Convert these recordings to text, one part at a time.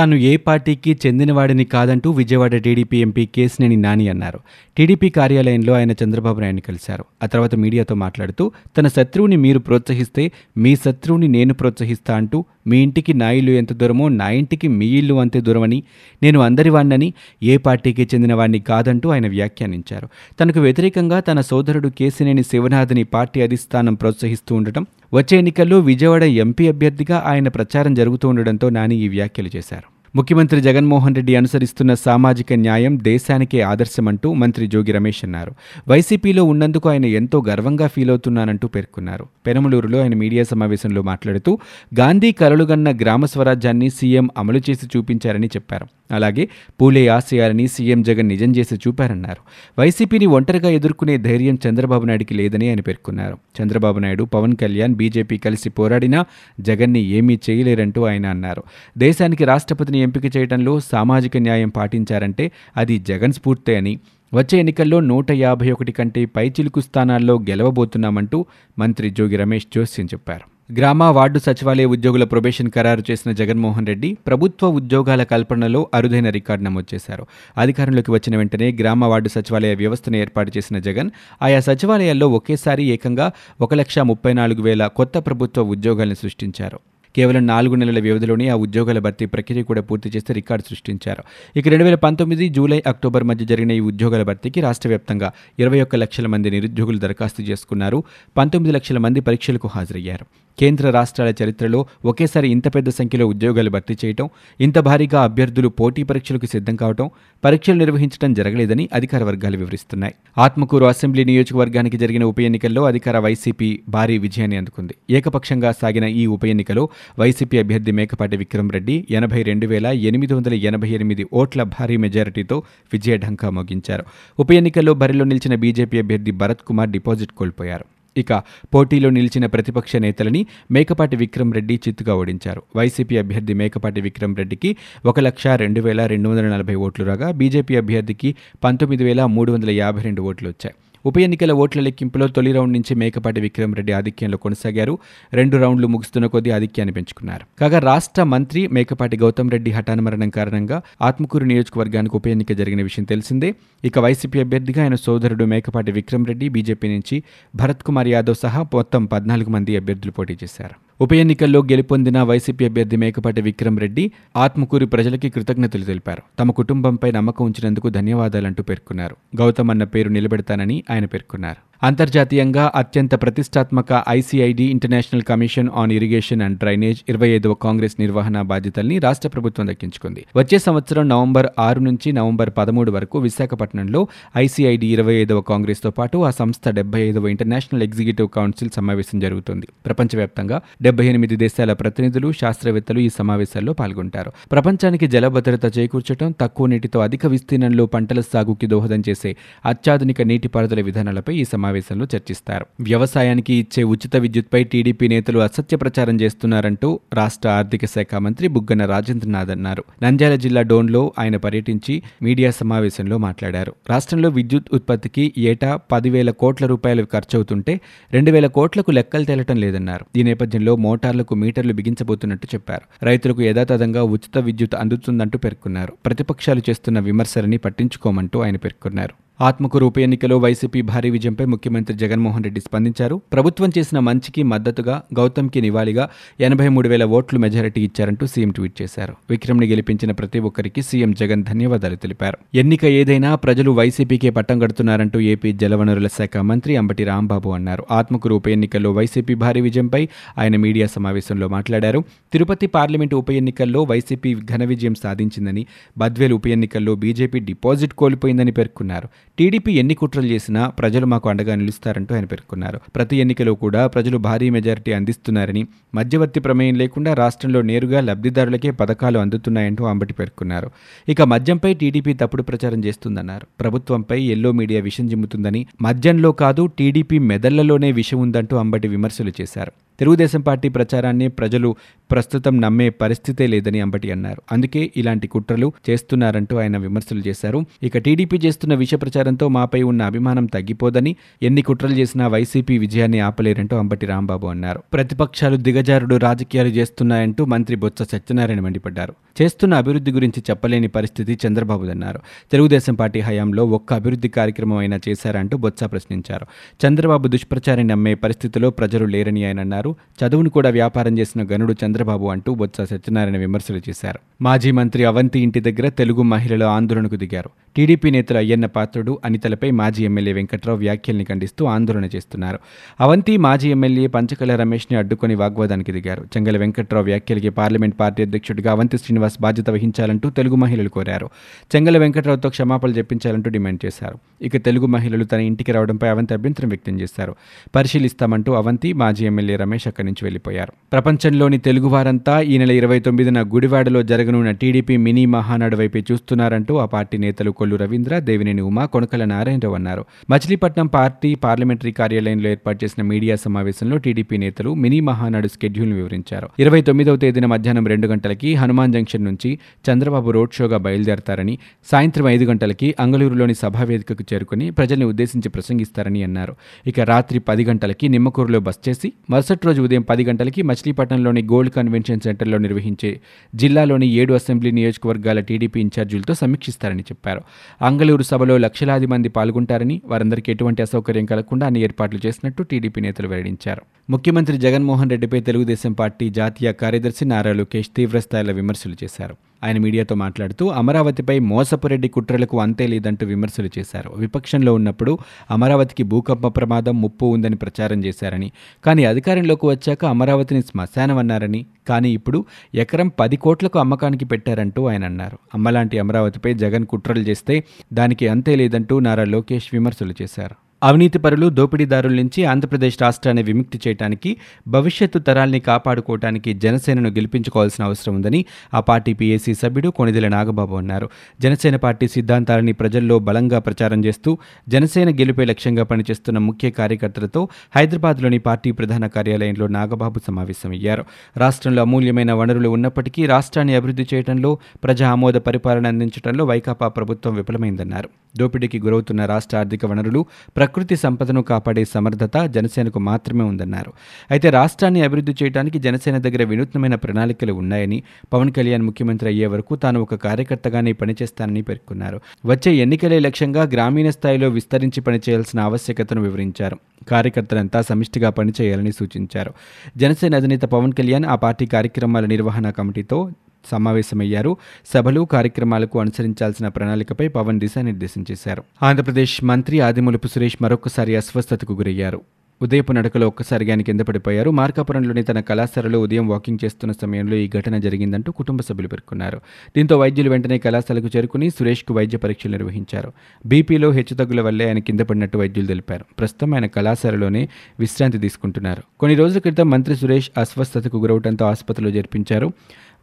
తాను ఏ పార్టీకి చెందినవాడిని కాదంటూ విజయవాడ టీడీపీ ఎంపీ కేసినేని నాని అన్నారు. టీడీపీ కార్యాలయంలో ఆయన చంద్రబాబు నాయుడిని కలిశారు. ఆ తర్వాత మీడియాతో మాట్లాడుతూ తన శత్రువుని మీరు ప్రోత్సహిస్తే మీ శత్రువుని నేను ప్రోత్సహిస్తా అంటూ మీ ఇంటికి నా ఇల్లు ఎంత దూరమో నా ఇంటికి మీ ఇల్లు అంతే దూరమని నేను అందరివాణ్ణని ఏ పార్టీకి చెందిన కాదంటూ ఆయన వ్యాఖ్యానించారు. తనకు వ్యతిరేకంగా తన సోదరుడు కేసినేని శివనాథ్ని పార్టీ అధిష్టానం ప్రోత్సహిస్తూ ఉండటం వచ్చే ఎన్నికల్లో విజయవాడ ఎంపీ అభ్యర్థిగా ఆయన ప్రచారం జరుగుతూ ఉండడంతో నాని ఈ వ్యాఖ్యలు చేశారు. ముఖ్యమంత్రి జగన్మోహన్ రెడ్డి అనుసరిస్తున్న సామాజిక న్యాయం దేశానికే ఆదర్శమంటూ మంత్రి జోగి రమేష్ అన్నారు. వైసీపీలో ఉన్నందుకు ఆయన ఎంతో గర్వంగా ఫీల్ అవుతున్నానంటూ పేర్కొన్నారు. పెనమలూరులో ఆయన మీడియా సమావేశంలో మాట్లాడుతూ గాంధీ కలలుగన్న గ్రామ స్వరాజ్యాన్ని సీఎం అమలు చేసి చూపించారని చెప్పారు. అలాగే పూలే ఆశయాలని సీఎం జగన్ నిజం చేసి చూపారన్నారు. వైసీపీని ఒంటరిగా ఎదుర్కొనే ధైర్యం చంద్రబాబు నాయుడికి లేదని ఆయన పేర్కొన్నారు. చంద్రబాబు నాయుడు పవన్ కళ్యాణ్ బీజేపీ కలిసి పోరాడినా జగన్ని ఏమీ చేయలేరంటూ ఆయన అన్నారు. దేశానికి రాష్ట్రపతిని ఎంపిక చేయడంలో సామాజిక న్యాయం పాటించారంటే అది జగన్ స్ఫూర్తే అని. వచ్చే ఎన్నికల్లో నూట యాభై ఒకటి కంటే పైచిలుకు స్థానాల్లో గెలవబోతున్నామంటూ మంత్రి జోగి రమేష్ జోస్యం చెప్పారు. గ్రామ వార్డు సచివాలయ ఉద్యోగుల ప్రొబేషన్ ఖరారు చేసిన జగన్మోహన్ రెడ్డి ప్రభుత్వ ఉద్యోగాల కల్పనలో అరుదైన రికార్డు నమోదు చేశారు. అధికారంలోకి వచ్చిన వెంటనే గ్రామ వార్డు సచివాలయ వ్యవస్థను ఏర్పాటు చేసిన జగన్ ఆయా సచివాలయాల్లో ఒకేసారి ఏకంగా ఒక లక్ష ముప్పై నాలుగు వేల కొత్త ప్రభుత్వ ఉద్యోగాలను సృష్టించారు. కేవలం నాలుగు నెలల వ్యవధిలోనే ఆ ఉద్యోగాల భర్తీ ప్రక్రియ కూడా పూర్తి చేస్తే రికార్డు సృష్టించారు. ఇక రెండు వేల పంతొమ్మిది జూలై అక్టోబర్ మధ్య జరిగిన ఈ ఉద్యోగాల భర్తీకి రాష్ట్ర వ్యాప్తంగా ఇరవై ఒక్క లక్షల మంది నిరుద్యోగులు దరఖాస్తు చేసుకున్నారు. పంతొమ్మిది లక్షల మంది పరీక్షలకు హాజరయ్యారు. కేంద్ర రాష్ట్రాల చరిత్రలో ఒకేసారి ఇంత పెద్ద సంఖ్యలో ఉద్యోగాలు భర్తీ చేయటం ఇంత భారీగా అభ్యర్థులు పోటీ పరీక్షలకు సిద్ధం కావటం పరీక్షలు నిర్వహించడం జరగలేదని అధికార వర్గాలు వివరిస్తున్నాయి. ఆత్మకూరు అసెంబ్లీ నియోజకవర్గానికి జరిగిన ఉప ఎన్నికల్లో అధికార వైసీపీ భారీ విజయాన్ని అందుకుంది. ఏకపక్షంగా సాగిన ఈ ఉప ఎన్నికలో వైసీపీ అభ్యర్థి మేకపాటి విక్రమ్ రెడ్డి ఎనభై రెండు వేల ఎనిమిది వందల ఎనభై ఎనిమిది ఓట్ల భారీ మెజారిటీతో విజయ ఢంకా మోగించారు. ఉప ఎన్నికల్లో బరిలో నిలిచిన బీజేపీ అభ్యర్థి భరత్ కుమార్ డిపాజిట్ కోల్పోయారు. ఇక పోటీలో నిలిచిన ప్రతిపక్ష నేతలని మేకపాటి విక్రమ్ రెడ్డి చిత్తుగా ఓడించారు. వైసీపీ అభ్యర్థి మేకపాటి విక్రమ్ రెడ్డికి ఒక లక్ష రెండు వేల రెండు వందల నలభై ఓట్లు రాగా బీజేపీ అభ్యర్థికి పంతొమ్మిది వేల మూడు వందల యాభై రెండు ఓట్లు వచ్చాయి. ఉప ఎన్నికల ఓట్ల లెక్కింపులో తొలి రౌండ్ నుంచి మేకపాటి విక్రమరెడ్డి ఆధిక్యంలో కొనసాగారు. రెండు రౌండ్లు ముగుస్తున్న కొద్దీ ఆధిక్యాన్ని పెంచుకున్నారు. కాగా రాష్ట్ర మంత్రి మేకపాటి గౌతమ్ రెడ్డి హఠానమరణం కారణంగా ఆత్మకూరు నియోజకవర్గానికి ఉప ఎన్నిక జరిగిన విషయం తెలిసిందే. ఇక వైసీపీ అభ్యర్థిగా ఆయన సోదరుడు మేకపాటి విక్రమరెడ్డి బీజేపీ నుంచి భరత్ కుమార్ యాదవ్ సహా మొత్తం పద్నాలుగు మంది అభ్యర్థులు పోటీ చేశారు. ఉప ఎన్నికల్లో గెలుపొందిన వైసీపీ అభ్యర్థి మేకపాటి విక్రమ్ రెడ్డి ఆత్మకూరి ప్రజలకి కృతజ్ఞతలు తెలిపారు. తమ కుటుంబంపై నమ్మకం ఉంచినందుకు ధన్యవాదాలంటూ పేర్కొన్నారు. గౌతమ్ అన్న పేరు నిలబెడతానని ఆయన పేర్కొన్నారు. అంతర్జాతీయంగా అత్యంత ప్రతిష్టాత్మక ICID international commission on irrigation and drainage ఇరవై ఐదవ కాంగ్రెస్ నిర్వహణ బాధ్యతల్ని రాష్ట్ర ప్రభుత్వం దక్కించుకుంది. వచ్చే సంవత్సరం నవంబర్ ఆరు నుంచి నవంబర్ పదమూడు వరకు విశాఖపట్నంలో ఐసీఐడి ఇరవై ఐదవ కాంగ్రెస్తో పాటు ఆ సంస్థ డెబ్బై ఐదవ ఇంటర్నేషనల్ ఎగ్జిక్యూటివ్ కౌన్సిల్ సమావేశం జరుగుతుంది. ప్రపంచవ్యాప్తంగా డెబ్బై ఎనిమిది దేశాల ప్రతినిధులు శాస్త్రవేత్తలు ఈ సమావేశాల్లో పాల్గొంటారు. ప్రపంచానికి జల భద్రత చేకూర్చడం తక్కువ నీటితో అధిక విస్తీర్ణంలో పంటల సాగుకి దోహదం చేసే అత్యాధునిక నీటిపారుదల విధానాలపై ఈ సమావేశంలో చర్చిస్తారు. వ్యవసాయానికి ఇచ్చే ఉచిత విద్యుత్పై టీడీపీ నేతలు అసత్య ప్రచారం చేస్తున్నారంటూ రాష్ట్ర ఆర్థిక శాఖ మంత్రి బుగ్గన రాజేంద్రనాథ్ అన్నారు. నంద్యాల జిల్లా డోన్లో ఆయన పర్యటించి మీడియా సమావేశంలో మాట్లాడారు. రాష్ట్రంలో విద్యుత్ ఉత్పత్తికి ఏటా పదివేల కోట్ల రూపాయలు ఖర్చవుతుంటే రెండు వేల కోట్లకు లెక్కలు తేలటం లేదన్నారు. ఈ నేపథ్యంలో మోటార్లకు మీటర్లు బిగించబోతున్నట్టు చెప్పారు. రైతులకు యథాతథంగా ఉచిత విద్యుత్ అందుతుందంటూ పేర్కొన్నారు. ప్రతిపక్షాలు చేస్తున్న విమర్శలని పట్టించుకోమంటూ ఆయన పేర్కొన్నారు. ఆత్మకూరు ఉప ఎన్నికలో వైసీపీ భారీ విజయంపై ముఖ్యమంత్రి జగన్మోహన్ రెడ్డి స్పందించారు. ప్రభుత్వం చేసిన మంచికి మద్దతుగా గౌతమ్కి నివాళిగా ఎనభై మూడు వేల ఓట్లు మెజారిటీ ఇచ్చారంటూ సీఎం ట్వీట్ చేశారు. విక్రమ్ని గెలిపించిన ప్రతి ఒక్కరికి సీఎం జగన్ ధన్యవాదాలు తెలిపారు. ఎన్నిక ఏదైనా ప్రజలు వైసీపీకే పట్టం కడుతున్నారంటూ ఏపీ జలవనరుల శాఖ మంత్రి అంబటి రాంబాబు అన్నారు. ఆత్మకూరు ఉప ఎన్నికల్లో వైసీపీ భారీ విజయంపై ఆయన మీడియా సమావేశంలో మాట్లాడారు. తిరుపతి పార్లమెంటు ఉప ఎన్నికల్లో వైసీపీ ఘన విజయం సాధించిందని బద్వేలు ఉప ఎన్నికల్లో బీజేపీ డిపాజిట్ కోల్పోయిందని పేర్కొన్నారు. టీడీపీ ఎన్ని కుట్రలు చేసినా ప్రజలు మాకు అండగా నిలుస్తారంటూ ఆయన పేర్కొన్నారు. ప్రతి ఎన్నికలో కూడా ప్రజలు భారీ మెజారిటీ అందిస్తున్నారని మధ్యవర్తి ప్రమేయం లేకుండా రాష్ట్రంలో నేరుగా లబ్ధిదారులకే పథకాలు అందుతున్నాయంటూ అంబటి పేర్కొన్నారు. ఇక మద్యంపై టీడీపీ తప్పుడు ప్రచారం చేస్తుందన్నారు. ప్రభుత్వంపై ఎల్లో మీడియా విషం జిమ్ముతుందని మద్యంలో కాదు టీడీపీ మెదళ్ళలోనే విషం ఉందంటూ అంబటి విమర్శలు చేశారు. తెలుగుదేశం పార్టీ ప్రచారాన్ని ప్రజలు ప్రస్తుతం నమ్మే పరిస్థితే లేదని అంబటి అన్నారు. అందుకే ఇలాంటి కుట్రలు చేస్తున్నారంటూ ఆయన విమర్శలు చేశారు. ఇక టీడీపీ చేస్తున్న విష ప్రచారంతో మాపై ఉన్న అభిమానం తగ్గిపోదని ఎన్ని కుట్రలు చేసినా వైసీపీ విజయాన్ని ఆపలేరంటూ అంబటి రాంబాబు అన్నారు. ప్రతిపక్షాలు దిగజారుడు రాజకీయాలు చేస్తున్నాయంటూ మంత్రి బొత్స సత్యనారాయణ మండిపడ్డారు. చేస్తున్న అభివృద్ధి గురించి చెప్పలేని పరిస్థితి చంద్రబాబుదన్నారు. తెలుగుదేశం పార్టీ హయాంలో ఒక్క అభివృద్ధి కార్యక్రమం అయినా చేశారంటూ బొత్స ప్రశ్నించారు. చంద్రబాబు దుష్ప్రచారం నమ్మే పరిస్థితిలో ప్రజలు లేరని ఆయన అన్నారు. చదువును కూడా వ్యాపారం చేసిన గనుడు చంద్రబాబు అంటూ బొత్స సత్యనారాయణ విమర్శలు చేశారు. మాజీ మంత్రి అవంతి ఇంటి దగ్గర తెలుగు మహిళలు ఆందోళనకు దిగారు. టీడీపీ నేతలు అయ్యన్న పాత్రుడు అనితలపై మాజీ ఎమ్మెల్యే వెంకట్రావు వ్యాఖ్యల్ని ఖండిస్తూ ఆందోళన చేస్తున్నారు. అవంతి మాజీ ఎమ్మెల్యే పంచకల రమేష్ని అడ్డుకొని వాగ్వాదానికి దిగారు. చెంగల వెంకట్రావు వ్యాఖ్యలకి పార్లమెంట్ పార్టీ అధ్యక్షుడిగా అవంతి శ్రీనివాస్ బాధ్యత వహించాలంటూ తెలుగు మహిళలు కోరారు. చెంగల వెంకట్రావుతో క్షమాపణలు చెప్పించాలంటూ డిమాండ్ చేశారు. ఇక తెలుగు మహిళలు తన ఇంటికి రావడంపై అవంతి అభ్యంతరం వ్యక్తం చేశారు. పరిశీలిస్తామంటూ అవంతి మాజీ ఎమ్మెల్యే రమేష్ అక్కడి నుంచి వెళ్ళిపోయారు ప్రపంచంలోని తెలుగువారంతా ఈ నెల ఇరవై తొమ్మిదిన గుడివాడలో జరగనున్న టీడీపీ మినీ మహానాడు వైపే చూస్తున్నారంటూ ఆ పార్టీ నేతలు కొల్లు రవీంద్ర దేవినేని ఉమా కొనకల నారాయణరావు అన్నారు. మచిలీపట్నం పార్టీ పార్లమెంటరీ కార్యాలయంలో ఏర్పాటు చేసిన మీడియా సమావేశంలో టీడీపీ నేతలు మినీ మహానాడు స్కెడ్యూల్ను వివరించారు. ఇరవై తొమ్మిదవ తేదీన మధ్యాహ్నం రెండు గంటలకి హనుమాన్ జంక్షన్ నుంచి చంద్రబాబు రోడ్ షోగా బయలుదేరతారని సాయంత్రం ఐదు గంటలకి అంగళూరులోని సభావేదికకు చేరుకుని ప్రజల్ని ఉద్దేశించి ప్రసంగిస్తారని అన్నారు. ఇక రాత్రి పది గంటలకి నిమ్మకూరులో బస్ చేసి మరుసటి రోజు ఉదయం పది గంటలకి మచిలీపట్నంలోని గోల్డ్ కన్వెన్షన్ సెంటర్లో నిర్వహించే జిల్లాలోని ఏడు అసెంబ్లీ నియోజకవర్గాల టీడీపీ ఇన్ఛార్జీలతో సమీక్షిస్తారని చెప్పారు. అంగళూరు సభలో లక్షల వేలాది మంది పాల్గొంటారని వారందరికీ ఎటువంటి అసౌకర్యం కలగకుండా అన్ని ఏర్పాట్లు చేసినట్టు టీడీపీ నేతలు వెల్లడించారు. ముఖ్యమంత్రి జగన్మోహన్ రెడ్డిపై తెలుగుదేశం పార్టీ జాతీయ కార్యదర్శి నారా లోకేష్ తీవ్రస్థాయిలో విమర్శలు చేశారు. ఆయన మీడియాతో మాట్లాడుతూ అమరావతిపై మోసపురెడ్డి కుట్రలకు అంతే లేదంటూ విమర్శలు చేశారు. విపక్షంలో ఉన్నప్పుడు అమరావతికి భూకంప ప్రమాదం ముప్పు ఉందని ప్రచారం చేశారని. కానీ అధికారంలోకి వచ్చాక అమరావతిని శ్మశానం అన్నారని కానీ ఇప్పుడు ఎకరం పది కోట్లకు అమ్మకానికి పెట్టారంటూ ఆయన అన్నారు. అమ్మలాంటి అమరావతిపై జగన్ కుట్రలు చేస్తే దానికి అంతే లేదంటూ నారా లోకేష్ విమర్శలు చేశారు. అవినీతి పరులు దోపిడీదారుల నుంచి ఆంధ్రప్రదేశ్ రాష్ట్రాన్ని విముక్తి చేయడానికి భవిష్యత్తు తరాల్ని కాపాడుకోవడానికి జనసేనను గెలిపించుకోవాల్సిన అవసరం ఉందని ఆ పార్టీ పీఏసీ సభ్యుడు కొణిదెల నాగబాబు అన్నారు. జనసేన పార్టీ సిద్ధాంతాలని ప్రజల్లో బలంగా ప్రచారం చేస్తూ జనసేన గెలుపే లక్ష్యంగా పనిచేస్తున్న ముఖ్య కార్యకర్తలతో హైదరాబాద్లోని పార్టీ ప్రధాన కార్యాలయంలో నాగబాబు సమావేశమయ్యారు. రాష్ట్రంలో అమూల్యమైన వనరులు ఉన్నప్పటికీ రాష్ట్రాన్ని అభివృద్ధి చేయడంలో ప్రజా ఆమోద పరిపాలన అందించడంలో వైకాపా ప్రభుత్వం విఫలమైందన్నారు. దోపిడీకి గురవుతున్న రాష్ట్ర ఆర్థిక వనరులు ప్రకృతి సంపదను కాపాడే సమర్థత జనసేనకు మాత్రమే ఉందన్నారు. అయితే రాష్ట్రాన్ని అభివృద్ధి చేయడానికి జనసేన దగ్గర వినూత్నమైన ప్రణాళికలు ఉన్నాయని పవన్ కళ్యాణ్ ముఖ్యమంత్రి అయ్యే వరకు తాను ఒక కార్యకర్తగానే పనిచేస్తానని పేర్కొన్నారు. వచ్చే ఎన్నికలే లక్ష్యంగా గ్రామీణ స్థాయిలో విస్తరించి పనిచేయాల్సిన ఆవశ్యకతను వివరించారు. కార్యకర్తలంతా సమిష్టిగా పనిచేయాలని సూచించారు. జనసేన అధినేత పవన్ కళ్యాణ్ ఆ పార్టీ కార్యక్రమాల నిర్వహణ కమిటీతో సమావేశమయ్యారు. సభలు కార్యక్రమాలకు అనుసరించాల్సిన ప్రణాళికపై పవన్ దిశానిర్దేశం చేశారు. ఆంధ్రప్రదేశ్ మంత్రి ఆదిమూలపు సురేష్ మరొకసారి అస్వస్థతకు గురయ్యారు. ఉదయపు నడకలో ఒక్కసారిగా ఆయన కింద పడిపోయారు. మార్కాపురంలోని తన కళాశాలలో ఉదయం వాకింగ్ చేస్తున్న సమయంలో ఈ ఘటన జరిగిందంటూ కుటుంబ సభ్యులు పేర్కొన్నారు. దీంతో వైద్యులు వెంటనే కళాశాలకు చేరుకుని సురేష్కు వైద్య పరీక్షలు నిర్వహించారు. బీపీలో హెచ్చుతగ్గుల వల్లే ఆయన కింద పడినట్టు వైద్యులు తెలిపారు. ప్రస్తుతం ఆయన కళాశాలలోనే విశ్రాంతి తీసుకుంటున్నారు. కొన్ని రోజుల క్రితం మంత్రి సురేష్ అస్వస్థతకు గురవడంతో ఆసుపత్రిలో జరిపించారు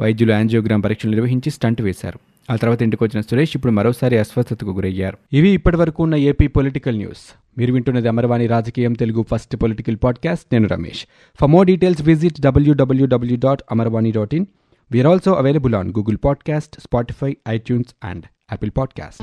వైద్యులు యాంజియోగ్రామ్ పరీక్షలు నిర్వహించి స్టంట్ వేశారు. ఆ తర్వాత ఇంటికి వచ్చిన సురేష్ ఇప్పుడు మరోసారి అస్వస్థతకు గురయ్యారు. ఇవి ఇప్పటివరకు ఉన్న ఏపీ పొలిటికల్ న్యూస్. మీరు వింటున్నది అమర్వాణి రాజకీయం తెలుగు ఫస్ట్ పొలిటికల్ పాడ్కాస్ట్. నేను Ramesh. For more details visit WWW dot Amarvani dot in we're also available on Google podcast Spotify iTunes and Apple podcast